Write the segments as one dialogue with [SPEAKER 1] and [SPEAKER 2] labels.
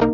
[SPEAKER 1] you.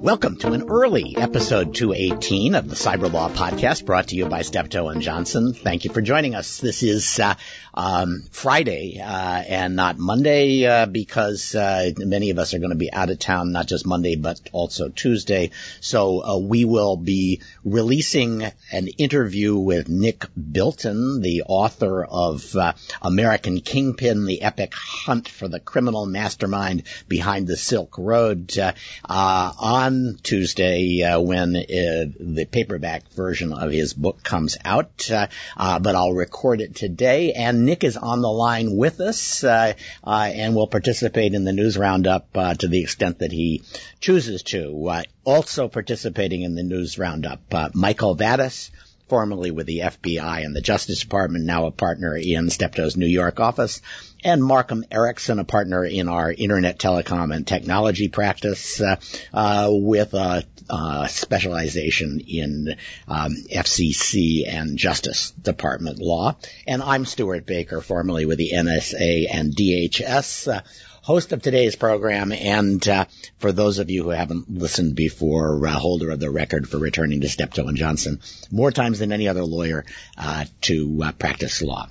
[SPEAKER 1] Welcome to an early episode 218 of the Cyber Law Podcast brought to you by Steptoe and Johnson. Thank you for joining us. This is uh, um, Friday uh, and not Monday uh, because uh, many of us are going to be out of town, not just Monday but also Tuesday. So uh, we will be releasing an interview with Nick Bilton, the author of uh, American Kingpin: The Epic Hunt for the Criminal Mastermind Behind the Silk Road, on on Tuesday uh, when uh, the paperback version of his book comes out, uh, uh, but I'll record it today. And Nick is on the line with us uh, and will participate in the news roundup to the extent that he chooses to. also participating in the news roundup, Michael Vatis formerly with the FBI and the Justice Department, now a partner in Steptoe's New York office, and Markham Erickson, a partner in our Internet Telecom and Technology practice, uh, uh, with a, a, specialization in um, FCC and Justice Department law. And I'm Stewart Baker, formerly with the NSA and DHS. Host of today's program. And uh, for those of you who haven't listened before, uh, holder of the record for returning to Steptoe and Johnson more times than any other lawyer uh, to uh, practice law.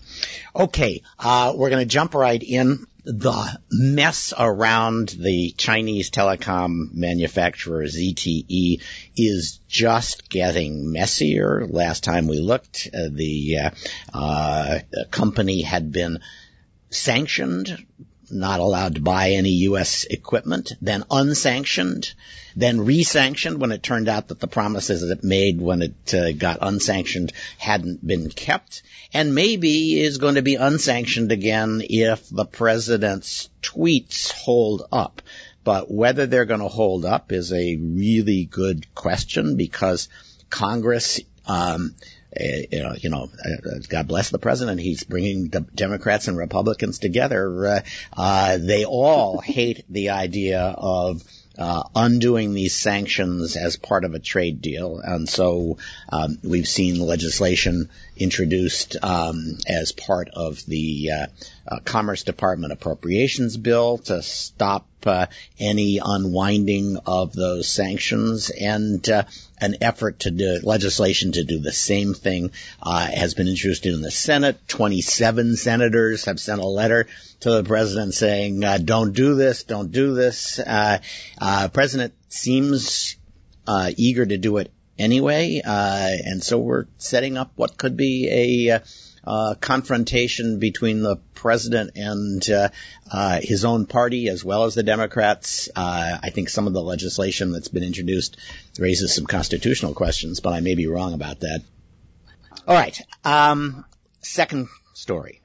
[SPEAKER 1] Okay, uh, we're going to jump right in. The mess around the Chinese telecom manufacturer ZTE is just getting messier. Last time we looked, uh, the company had been sanctioned not allowed to buy any U.S. equipment, then unsanctioned, then resanctioned when it turned out that the promises it made when it uh, got unsanctioned hadn't been kept, and maybe is going to be unsanctioned again if the president's tweets hold up. But whether they're going to hold up is a really good question because Congress um, you know, you know, uh, God bless the president. He's bringing the Democrats and Republicans together. Uh, uh, they all hate the idea of uh, undoing these sanctions as part of a trade deal. And so um, we've seen legislation introduced um, as part of the uh, uh, Commerce Department appropriations bill to stop uh, any unwinding of those sanctions and uh, an effort to do legislation to do the same thing uh, has been introduced in the Senate. 27 senators have sent a letter to the president saying, uh, "Don't do this, don't do this." Uh, president seems eager to do it anyway, and so we're setting up what could be a uh, confrontation between the president and uh, uh, his own party as well as the Democrats. Uh, I think some of the legislation that's been introduced raises some constitutional questions, but I may be wrong about that. All right. Um, second story.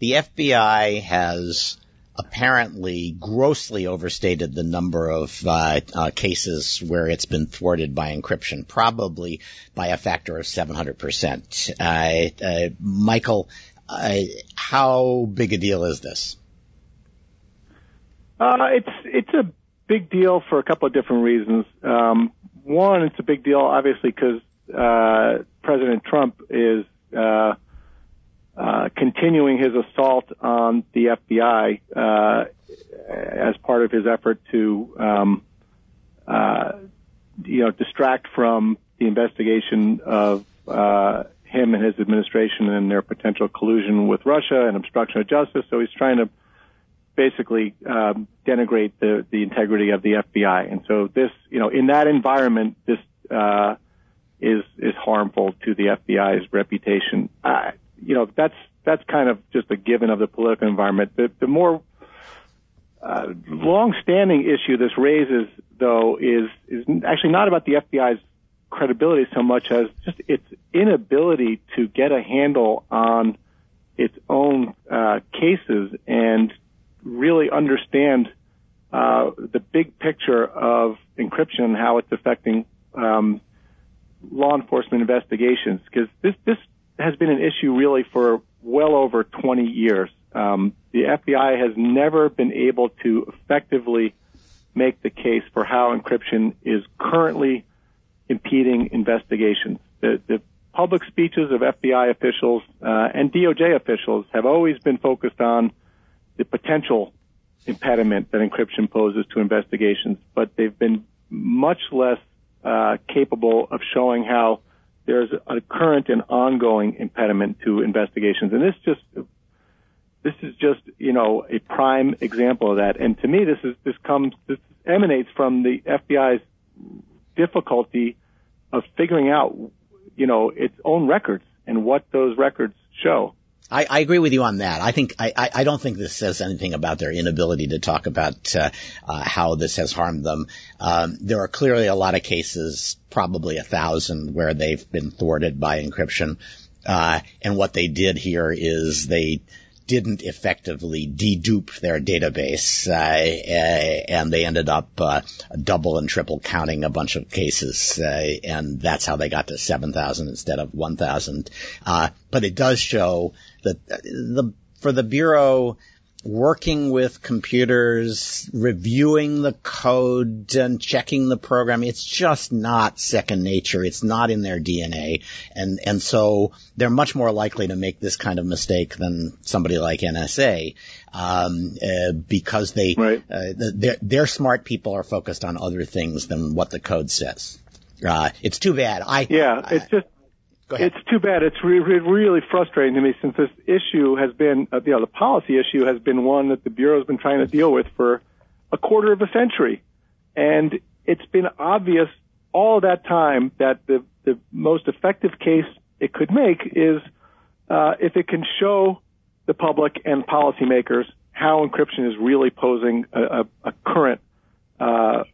[SPEAKER 1] The FBI has apparently grossly overstated the number of uh, uh, cases where it's been thwarted by encryption, probably by a factor of 700%. Uh, uh, Michael, uh, how big a deal is this?
[SPEAKER 2] Uh, it's it's a big deal for a couple of different reasons. Um, one, it's a big deal obviously because President Trump is uh, continuing his assault on the FBI uh, as part of his effort to, um, uh, you know, distract from the investigation of uh, him and his administration and their potential collusion with Russia and obstruction of justice. So he's trying to basically um, denigrate the the integrity of the FBI. And so this, you know, in that environment, this uh, is is harmful to the FBI's reputation. You know, that's that's kind of just a given of the political environment. The, the more uh, long-standing issue this raises, though, is is actually not about the FBI's credibility so much as just its inability to get a handle on its own uh, cases and really understand uh, the big picture of encryption and how it's affecting um, law enforcement investigations. Because this this has been an issue really for well over 20 years. Um, the FBI has never been able to effectively make the case for how encryption is currently impeding investigations. The, the public speeches of FBI officials uh, and DOJ officials have always been focused on the potential impediment that encryption poses to investigations, but they've been much less uh, capable of showing how there's a current and ongoing impediment to investigations. And this just this is just you know a prime example of that. And to me, this is this comes this emanates from the FBI's difficulty of figuring out you know its own records and what those records show.
[SPEAKER 1] I, I, agree with you on that. I think I, I, don't think this says anything about their inability to talk about uh, uh, how this has harmed them. Um, there are clearly a lot of cases, probably a thousand, where they've been thwarted by encryption. Uh, and what they did here is they didn't effectively dedupe their database, uh, and they ended up uh, double and triple counting a bunch of cases, uh, and that's how they got to 7,000 instead of 1,000. Uh, but it does show that uh, the for the bureau working with computers, reviewing the code and checking the program. It's just not second nature. It's not in their DNA. And, and so they're much more likely to make this kind of mistake than somebody like NSA. Um, uh, because they,
[SPEAKER 2] right.
[SPEAKER 1] uh, their, their smart people are focused on other things than what the code says. Uh, it's too bad. I,
[SPEAKER 2] yeah, it's just, it's too bad. It's re- re- really frustrating to me since this issue has been, uh, you know, the policy issue has been one that the Bureau has been trying to deal with for a quarter of a century. And it's been obvious all that time that the, the most effective case it could make is uh, if it can show the public and policymakers how encryption is really posing a, a, a current uh,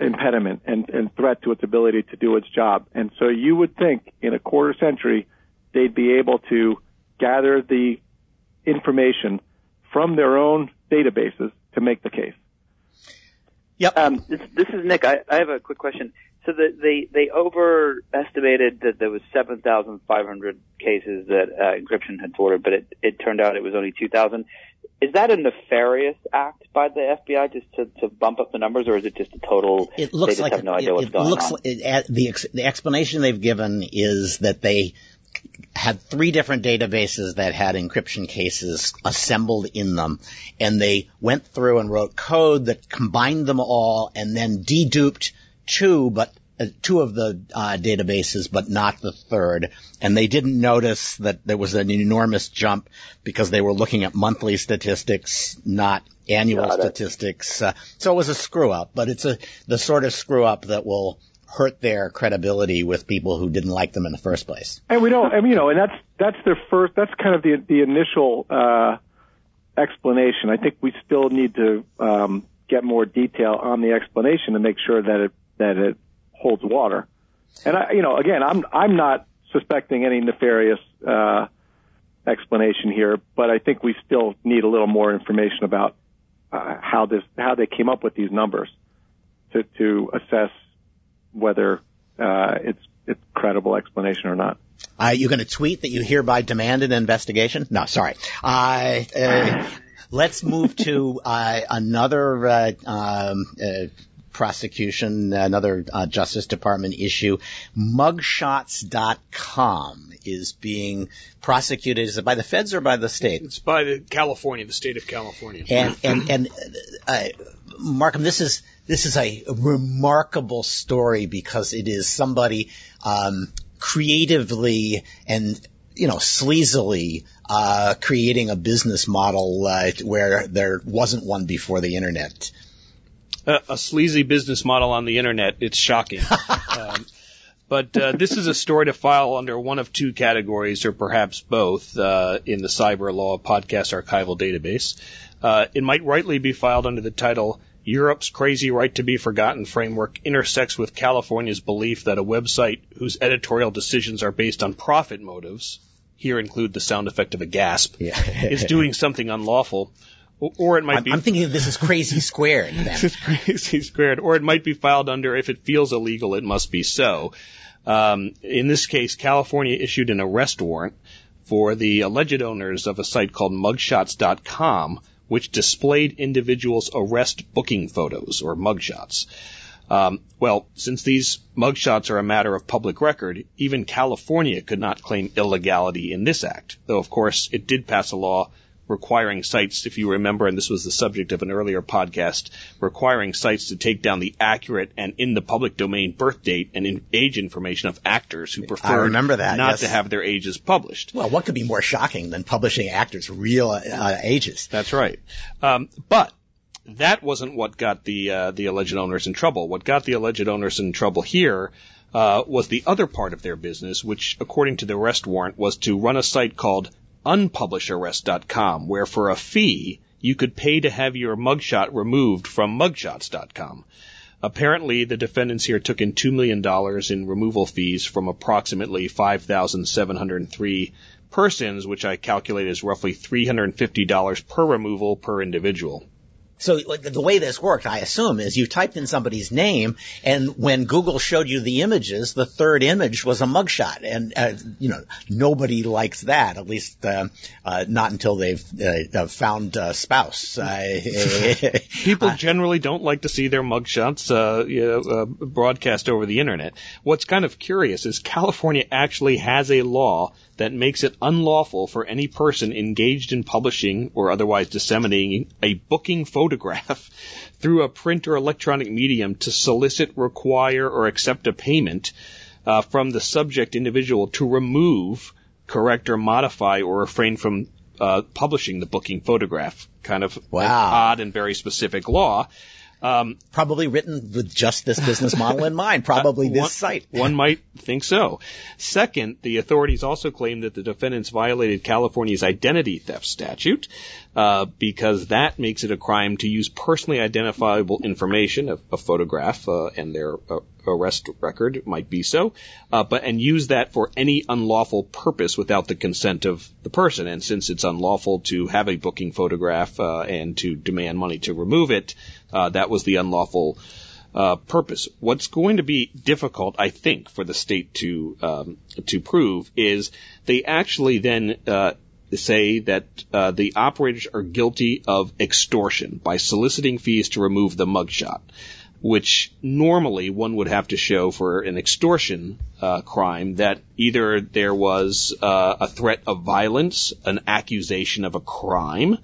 [SPEAKER 2] impediment and, and threat to its ability to do its job. And so you would think in a quarter century they'd be able to gather the information from their own databases to make the case.
[SPEAKER 1] Yep.
[SPEAKER 3] Um, this, this, is Nick. I, I, have a quick question. So the, they they overestimated that there was 7,500 cases that uh, encryption had thwarted, but it, it turned out it was only 2,000. Is that a nefarious act by the FBI just to, to bump up the numbers, or is it just a total?
[SPEAKER 1] It looks
[SPEAKER 3] like no
[SPEAKER 1] it,
[SPEAKER 3] it looks
[SPEAKER 1] Like it, the the explanation they've given is that they had three different databases that had encryption cases assembled in them, and they went through and wrote code that combined them all, and then deduped two, but two of the uh, databases, but not the third. And they didn't notice that there was an enormous jump because they were looking at monthly statistics, not annual statistics. Uh, so it was a screw up, but it's a the sort of screw up that will hurt their credibility with people who didn't like them in the first place.
[SPEAKER 2] And we don't, I mean, you know, and that's that's their first. That's kind of the the initial uh, explanation. I think we still need to um, get more detail on the explanation to make sure that it that it holds water. And I, you know, again, I'm I'm not suspecting any nefarious uh, explanation here, but I think we still need a little more information about uh, how this how they came up with these numbers to to assess whether uh, it's it's credible explanation or not.
[SPEAKER 1] Are you going to tweet that you hereby demand an investigation? No, sorry. Uh, uh, let's move to uh, another uh, um, uh, prosecution, another uh, Justice Department issue. Mugshots.com is being prosecuted. Is it by the feds or by the state?
[SPEAKER 4] It's by the California, the state of California.
[SPEAKER 1] And and and uh, Markham, this is this is a remarkable story because it is somebody um, creatively and you know, sleazily uh, creating a business model uh, where there wasn't one before the internet
[SPEAKER 4] a, a sleazy business model on the internet. It's shocking. um, but uh, this is a story to file under one of two categories, or perhaps both, uh, in the Cyber Law Podcast Archival Database. Uh, it might rightly be filed under the title Europe's Crazy Right to Be Forgotten framework intersects with California's belief that a website whose editorial decisions are based on profit motives, here include the sound effect of a gasp,
[SPEAKER 1] yeah.
[SPEAKER 4] is doing something unlawful or it might
[SPEAKER 1] I'm,
[SPEAKER 4] be.
[SPEAKER 1] I'm thinking this is crazy squared.
[SPEAKER 4] this is crazy squared. Or it might be filed under if it feels illegal, it must be so. Um, in this case, California issued an arrest warrant for the alleged owners of a site called mugshots.com, which displayed individuals' arrest booking photos or mugshots. Um, well, since these mugshots are a matter of public record, even California could not claim illegality in this act, though of course it did pass a law requiring sites, if you remember, and this was the subject of an earlier podcast, requiring sites to take down the accurate and in the public domain birth date and in age information of actors who prefer
[SPEAKER 1] remember that,
[SPEAKER 4] not
[SPEAKER 1] yes.
[SPEAKER 4] to have their ages published.
[SPEAKER 1] Well, what could be more shocking than publishing actors' real uh, ages?
[SPEAKER 4] That's right. Um, but that wasn't what got the uh, the alleged owners in trouble. What got the alleged owners in trouble here uh, was the other part of their business, which, according to the arrest warrant, was to run a site called unpublisharrest.com, where for a fee you could pay to have your mugshot removed from mugshots.com. Apparently, the defendants here took in $2 million in removal fees from approximately 5,703 persons, which I calculate is roughly $350 per removal per individual.
[SPEAKER 1] So like, the way this worked, I assume, is you typed in somebody's name, and when Google showed you the images, the third image was a mugshot, and uh, you know nobody likes that. At least uh, uh, not until they've uh, found a spouse.
[SPEAKER 4] People generally don't like to see their mugshots uh, you know, uh, broadcast over the internet. What's kind of curious is California actually has a law that makes it unlawful for any person engaged in publishing or otherwise disseminating a booking photograph through a print or electronic medium to solicit, require, or accept a payment uh, from the subject individual to remove, correct, or modify or refrain from uh, publishing the booking photograph. Kind of
[SPEAKER 1] Wow.
[SPEAKER 4] an odd and very specific law. Um,
[SPEAKER 1] Probably written with just this business model in mind. Probably this
[SPEAKER 4] one,
[SPEAKER 1] site.
[SPEAKER 4] One might think so. Second, the authorities also claim that the defendants violated California's identity theft statute uh, because that makes it a crime to use personally identifiable information, a, a photograph, uh, and their uh, arrest record might be so, uh, but and use that for any unlawful purpose without the consent of the person. And since it's unlawful to have a booking photograph uh, and to demand money to remove it, uh, that was the unlawful uh, purpose. What's going to be difficult, I think, for the state to um, to prove is they actually then uh, say that uh, the operators are guilty of extortion by soliciting fees to remove the mugshot, which normally one would have to show for an extortion uh, crime that either there was uh, a threat of violence, an accusation of a crime,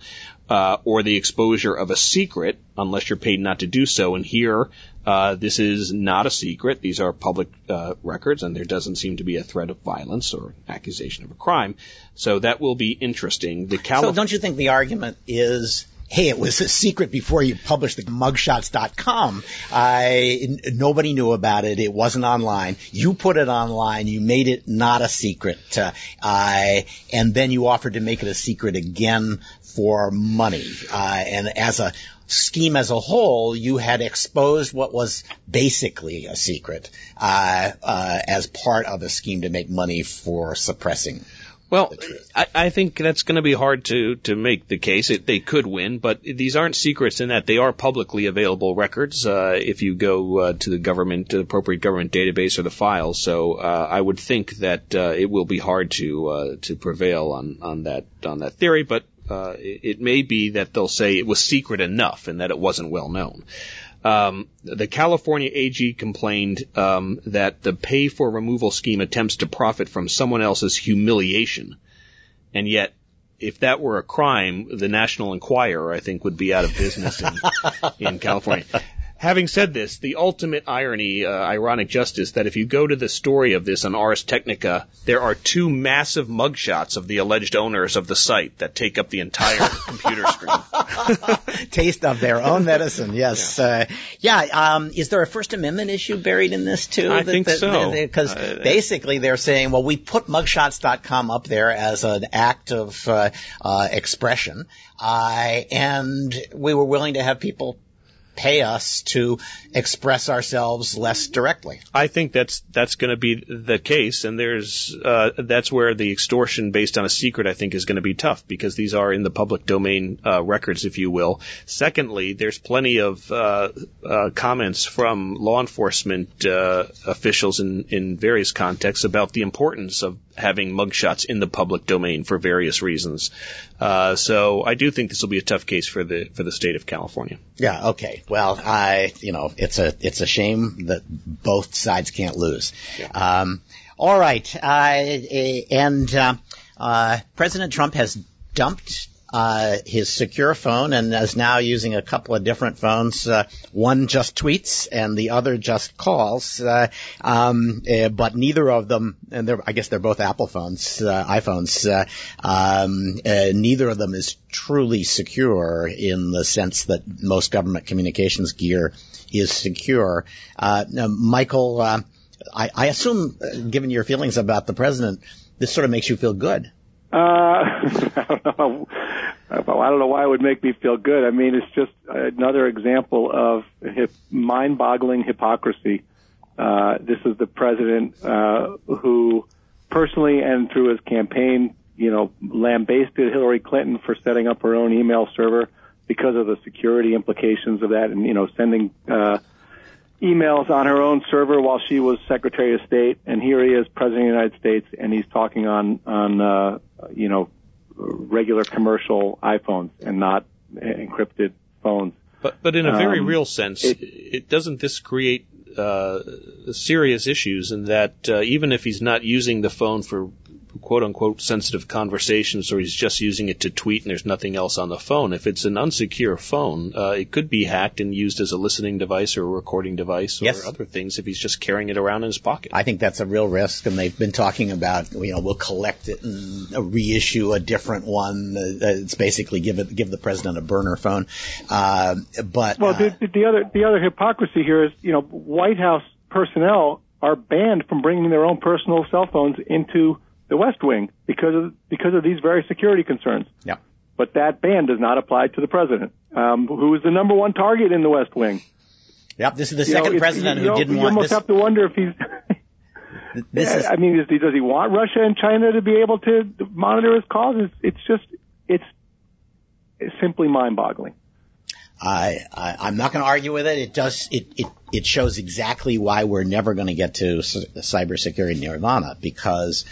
[SPEAKER 4] uh, or the exposure of a secret, unless you're paid not to do so. And here, uh, this is not a secret. These are public uh, records, and there doesn't seem to be a threat of violence or accusation of a crime. So that will be interesting. The
[SPEAKER 1] So don't you think the argument is, hey, it was a secret before you published the mugshots.com. I, nobody knew about it. It wasn't online. You put it online. You made it not a secret. Uh, I, and then you offered to make it a secret again for money. Uh, and as a scheme as a whole, you had exposed what was basically a secret uh, uh, as part of a scheme to make money for suppressing
[SPEAKER 4] Well, I, I think that's going to be hard to to make the case. It, they could win, but these aren't secrets in that they are publicly available records. Uh, if you go uh, to the government, to the appropriate government database or the files, so uh, I would think that uh, it will be hard to uh, to prevail on on that on that theory. But uh, it, it may be that they'll say it was secret enough and that it wasn't well known. Um, the California AG complained um, that the pay for removal scheme attempts to profit from someone else's humiliation, and yet, if that were a crime, the National Enquirer, I think, would be out of business in, in California. Having said this, the ultimate irony, uh, ironic justice, that if you go to the story of this on Ars Technica, there are two massive mugshots of the alleged owners of the site that take up the entire computer screen.
[SPEAKER 1] taste of their own medicine. Yes. Yeah. Uh, yeah um, is there a First Amendment issue buried in this too?
[SPEAKER 4] I think so.
[SPEAKER 1] Because uh, basically they're saying, well, we put mugshots.com up there as an act of uh, uh, expression, and we were willing to have people pay us to express ourselves less directly.
[SPEAKER 4] I think that's that's going to be the case, and there's uh, that's where the extortion based on a secret I think is going to be tough because these are in the public domain uh, records, if you will. Secondly, there's plenty of uh, uh comments from law enforcement uh, officials in in various contexts about the importance of having mugshots in the public domain for various reasons. Uh, so I do think this will be a tough case for the for the state of California.
[SPEAKER 1] Yeah. Okay. Well, I, you know, it's a, it's a shame that both sides can't lose. Yeah. Um, all right. Uh, and, uh, uh, President Trump has dumped uh, his secure phone and is now using a couple of different phones. Uh, one just tweets and the other just calls. Uh, um, uh, but neither of them, and they're, I guess they're both Apple phones, uh, iPhones. Uh, um, neither of them is truly secure in the sense that most government communications gear is secure. Michael, I, I, assume, given your feelings about the president, this sort of makes you feel good.
[SPEAKER 2] Uh, I don't know. I don't know why it would make me feel good. I mean, it's just another example of hip, mind-boggling hypocrisy. Uh, this is the president uh, who, personally and through his campaign, you know, lambasted Hillary Clinton for setting up her own email server because of the security implications of that, and you know, sending uh, emails on her own server while she was Secretary of State. And here he is, President of the United States, and he's talking on on uh, you know regular commercial iPhones and not encrypted phones.
[SPEAKER 4] But but in a very um, real sense, it, it, doesn't this create uh, serious issues in that uh, even if he's not using the phone for quote unquote sensitive conversations or he's just using it to tweet and there's nothing else on the phone. If it's an unsecure phone, uh, it could be hacked and used as a listening device or a recording device or
[SPEAKER 1] yes.
[SPEAKER 4] other things if he's just carrying it around in his pocket.
[SPEAKER 1] I think that's a real risk and they've been talking about, you know, we'll collect it and reissue a different one. Uh, it's basically give it, give the president a burner phone. Uh, but,
[SPEAKER 2] well, the, uh, the other, the other hypocrisy here is, you know, White House personnel are banned from bringing their own personal cell phones into the West Wing because of because of these very security concerns.
[SPEAKER 1] Yeah.
[SPEAKER 2] But that ban does not apply to the president, um, who is the number one target in the West Wing.
[SPEAKER 1] Yep, this is the you second know, president who
[SPEAKER 2] know,
[SPEAKER 1] didn't want.
[SPEAKER 2] You almost
[SPEAKER 1] this.
[SPEAKER 2] have to wonder if he's. this is, I mean, is, does he want Russia and China to be able to monitor his calls? It's, it's just, it's, it's simply mind-boggling.
[SPEAKER 1] I, I am not going to argue with it. It does it, it it shows exactly why we're never going to get to cybersecurity nirvana because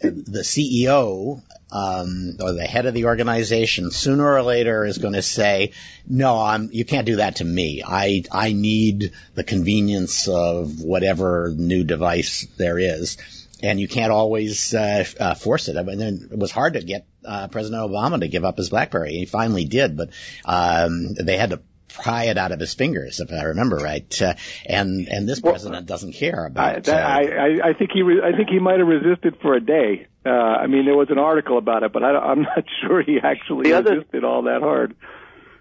[SPEAKER 1] the CEO um, or the head of the organization sooner or later is going to say, "No, I'm. You can't do that to me. I I need the convenience of whatever new device there is." And you can't always uh, uh, force it. I mean, it was hard to get uh, President Obama to give up his BlackBerry. He finally did, but um, they had to pry it out of his fingers, if I remember right. Uh, and and this president doesn't care about.
[SPEAKER 2] I, that, uh, I, I think he re- I think he might have resisted for a day. Uh, I mean, there was an article about it, but I, I'm not sure he actually the resisted all that hard.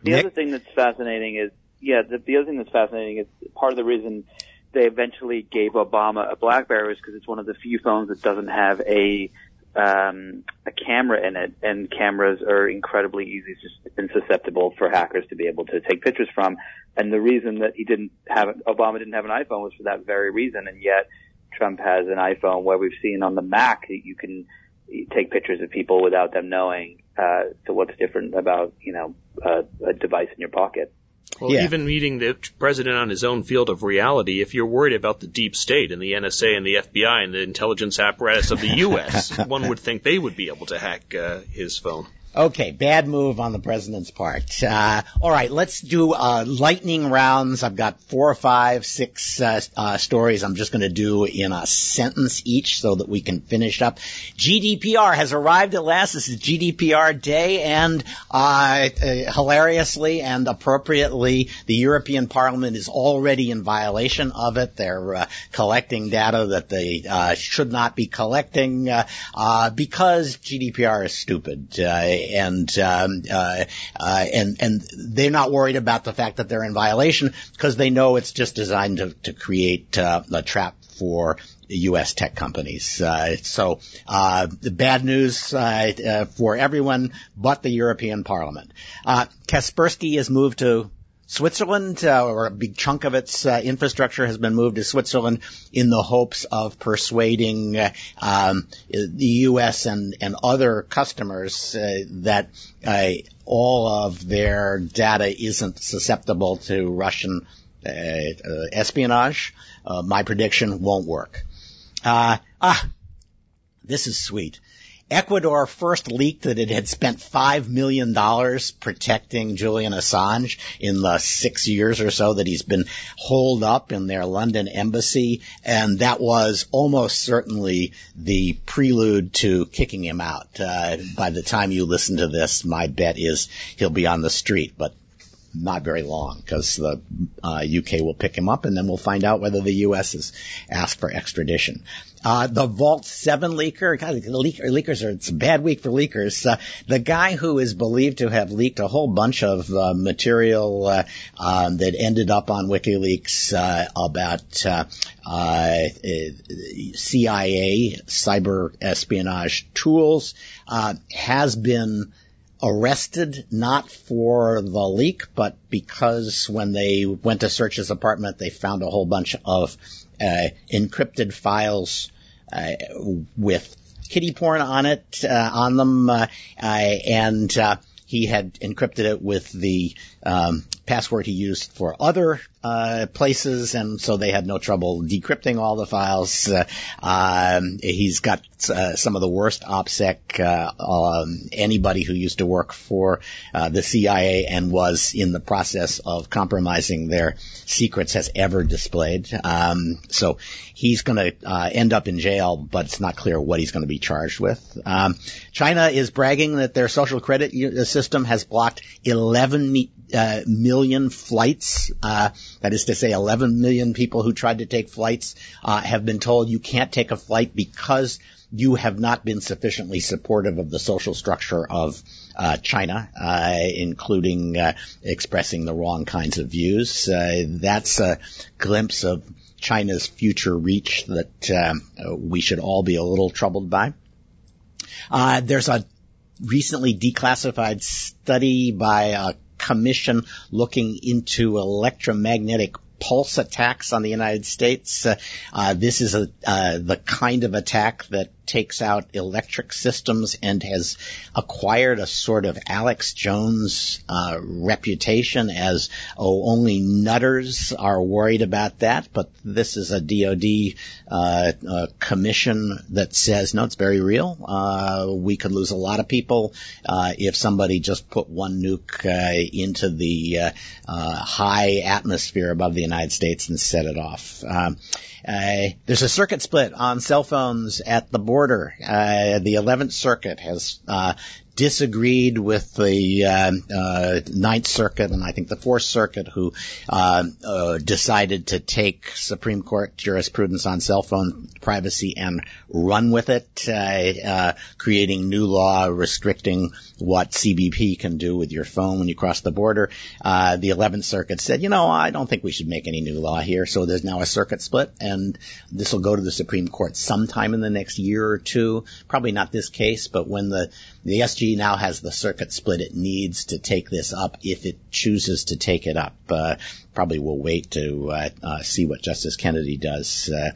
[SPEAKER 3] The Nick? other thing that's fascinating is, yeah, the, the other thing that's fascinating is part of the reason they eventually gave Obama a BlackBerry is because it's one of the few phones that doesn't have a um, a camera in it, and cameras are incredibly easy and susceptible for hackers to be able to take pictures from. And the reason that he didn't have Obama didn't have an iPhone was for that very reason. And yet, Trump has an iPhone where we've seen on the Mac that you can take pictures of people without them knowing. Uh, so what's different about you know uh, a device in your pocket?
[SPEAKER 4] Well, yeah. even meeting the president on his own field of reality, if you're worried about the deep state and the NSA and the FBI and the intelligence apparatus of the U.S., one would think they would be able to hack uh, his phone.
[SPEAKER 1] Okay, bad move on the president's part. Uh, all right, let's do uh, lightning rounds. I've got four or five, six uh, uh stories. I'm just going to do in a sentence each so that we can finish up. GDPR has arrived at last. This is GDPR day, and uh, uh, hilariously and appropriately, the European Parliament is already in violation of it. They're collecting data that they should not be collecting because GDPR is stupid and um, uh, uh, and and they're not worried about the fact that they're in violation because they know it's just designed to, to create uh, a trap for U.S. tech companies. Uh, so uh, the bad news uh, uh, for everyone but the European Parliament. Uh, Kaspersky has moved to Switzerland, uh, or a big chunk of its uh, infrastructure has been moved to Switzerland in the hopes of persuading uh, um, the U.S. and, and other customers uh, that uh, all of their data isn't susceptible to Russian uh, espionage. my prediction won't work. ah, this is sweet. Ecuador first leaked that it had spent $5 million protecting Julian Assange in the six years or so that he's been holed up in their London embassy. And that was almost certainly the prelude to kicking him out. Uh, by the time you listen to this, my bet is he'll be on the street, but not very long because the uh, UK will pick him up and then we'll find out whether the US has asked for extradition. Uh, the Vault 7 leaker, God, the leaker, leakers are, it's a bad week for leakers. Uh, the guy who is believed to have leaked a whole bunch of uh, material uh, um, that ended up on WikiLeaks uh, about CIA cyber espionage tools has been arrested not for the leak, but because when they went to search his apartment, they found a whole bunch of uh, encrypted files uh, with kitty porn on it uh, on them, uh, uh, and uh, he had encrypted it with the um, password he used for other uh, places, and so they had no trouble decrypting all the files. Uh, um, he's got uh, some of the worst OPSEC uh, um, anybody who used to work for uh, the CIA and was in the process of compromising their secrets has ever displayed. Um, so he's going to uh, end up in jail, but it's not clear what he's going to be charged with. Um, China is bragging that their social credit system has blocked 11 uh, million flights. Uh, that is to say, 11 million people who tried to take flights uh, have been told you can't take a flight because you have not been sufficiently supportive of the social structure of uh, China, uh, including uh, expressing the wrong kinds of views. that's a glimpse of China's future reach that we should all be a little troubled by. there's a recently declassified study by a commission looking into electromagnetic pulse attacks on the United States. Uh, uh, this is a, uh, the kind of attack that takes out electric systems and has acquired a sort of Alex Jones uh, reputation as oh only nutters are worried about that, but this is a DoD uh, uh, commission that says no, it's very real. We could lose a lot of people if somebody just put one nuke into the high atmosphere above the United States and set it off. Um, uh, there's a circuit split on cell phones at the border. Uh, the 11th Circuit has uh, disagreed with the uh, uh, Ninth Circuit and I think the Fourth Circuit, who uh, uh, decided to take Supreme Court jurisprudence on cell phone privacy and run with it, uh, uh, creating new law restricting what CBP can do with your phone when you cross the border. the Eleventh Circuit said, you know, I don't think we should make any new law here, so there's now a circuit split, and this will go to the Supreme Court sometime in the next year or two. Probably not this case, but when the the SG now has the circuit split it needs to take this up if it chooses to take it up. Uh, probably will wait to uh, uh, see what Justice Kennedy does. Uh,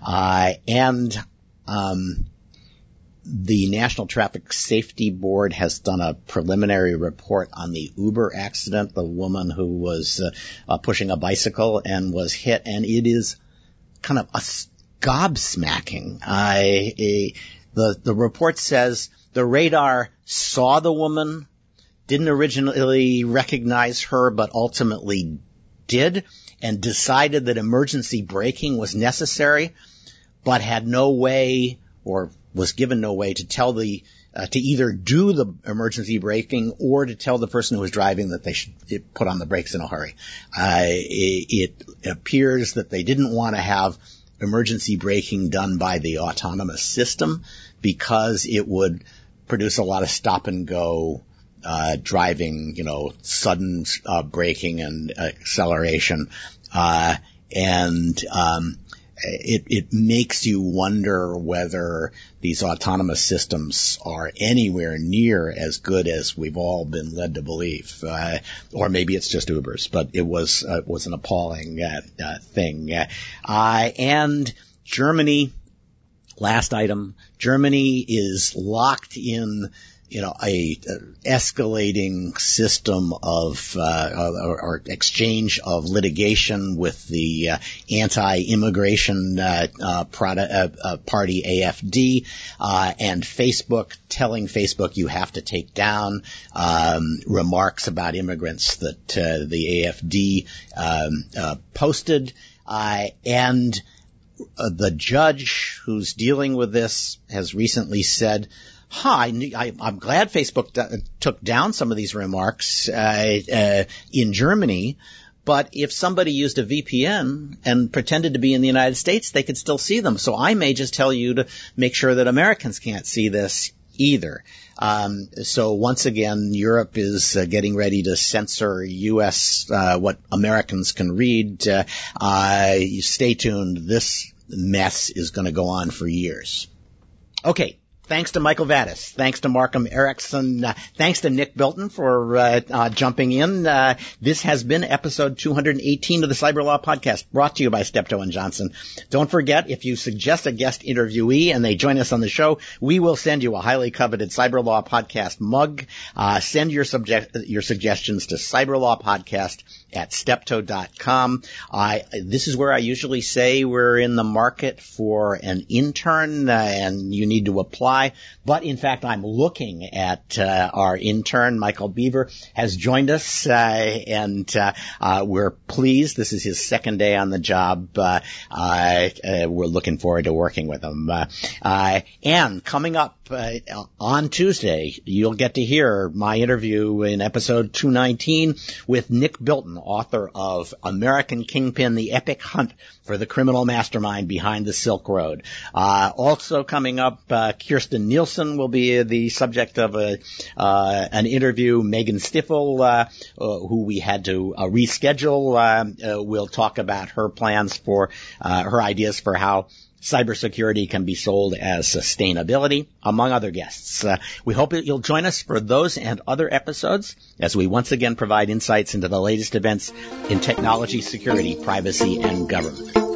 [SPEAKER 1] uh, and um, the National Traffic Safety Board has done a preliminary report on the Uber accident, the woman who was uh, pushing a bicycle and was hit, and it is kind of a gobsmacking. I, the the report says the radar saw the woman, didn't originally recognize her, but ultimately did, and decided that emergency braking was necessary, but had no way or was given no way to tell the uh, to either do the emergency braking or to tell the person who was driving that they should put on the brakes in a hurry. Uh, it, it, appears that they didn't want to have emergency braking done by the autonomous system because it would produce a lot of stop and go uh, driving, you know, sudden uh, braking and acceleration, uh, and um, it, it makes you wonder whether these autonomous systems are anywhere near as good as we've all been led to believe, uh, or maybe it's just Uber's. But it was uh, was an appalling uh, uh thing, uh, and Germany Last item, Germany is locked in you know, a, a escalating system of uh, or, or, exchange of litigation with the uh, anti-immigration uh, uh uh, uh, party AFD and Facebook telling Facebook you have to take down um, remarks about immigrants that the AFD um, posted, and the judge who's dealing with this has recently said huh, I, am glad Facebook d- took down some of these remarks uh, uh, in Germany. But if somebody used a VPN and pretended to be in the United States, they could still see them. So I may just tell you to make sure that Americans can't see this either. Um, so once again, Europe is uh, getting ready to censor U.S. Uh, what Americans can read. Uh, stay tuned. This mess is going to go on for years. Okay, Thanks to Michael Vatis. Thanks to Markham Erickson. Uh, thanks to Nick Bilton for uh, uh, jumping in. Uh, this has been episode 218 of the Cyber Law Podcast, brought to you by Steptoe and Johnson. Don't forget, if you suggest a guest interviewee and they join us on the show, we will send you a highly coveted Cyber Law Podcast mug. Uh, send your subject your suggestions to cyberlawpodcast at steptoe.com. I, this is where I usually say we're in the market for an intern uh, and you need to apply. But in fact, I'm looking at uh, our intern, Michael Beaver, has joined us uh, and uh, uh, we're pleased. This is his second day on the job. Uh, we're looking forward to working with him. and coming up on Tuesday, you'll get to hear my interview in episode 219 with Nick Bilton author of American Kingpin, The Epic Hunt for the Criminal Mastermind Behind the Silk Road. Uh, also coming up, uh, Kirstjen Nielsen will be the subject of a, uh, an interview. Megan Stifel, uh, uh, who we had to uh, reschedule, will talk about her plans for, her ideas for how cybersecurity can be sold as sustainability, among other guests. Uh, we hope that you'll join us for those and other episodes as we once again provide insights into the latest events in technology, security, privacy, and government.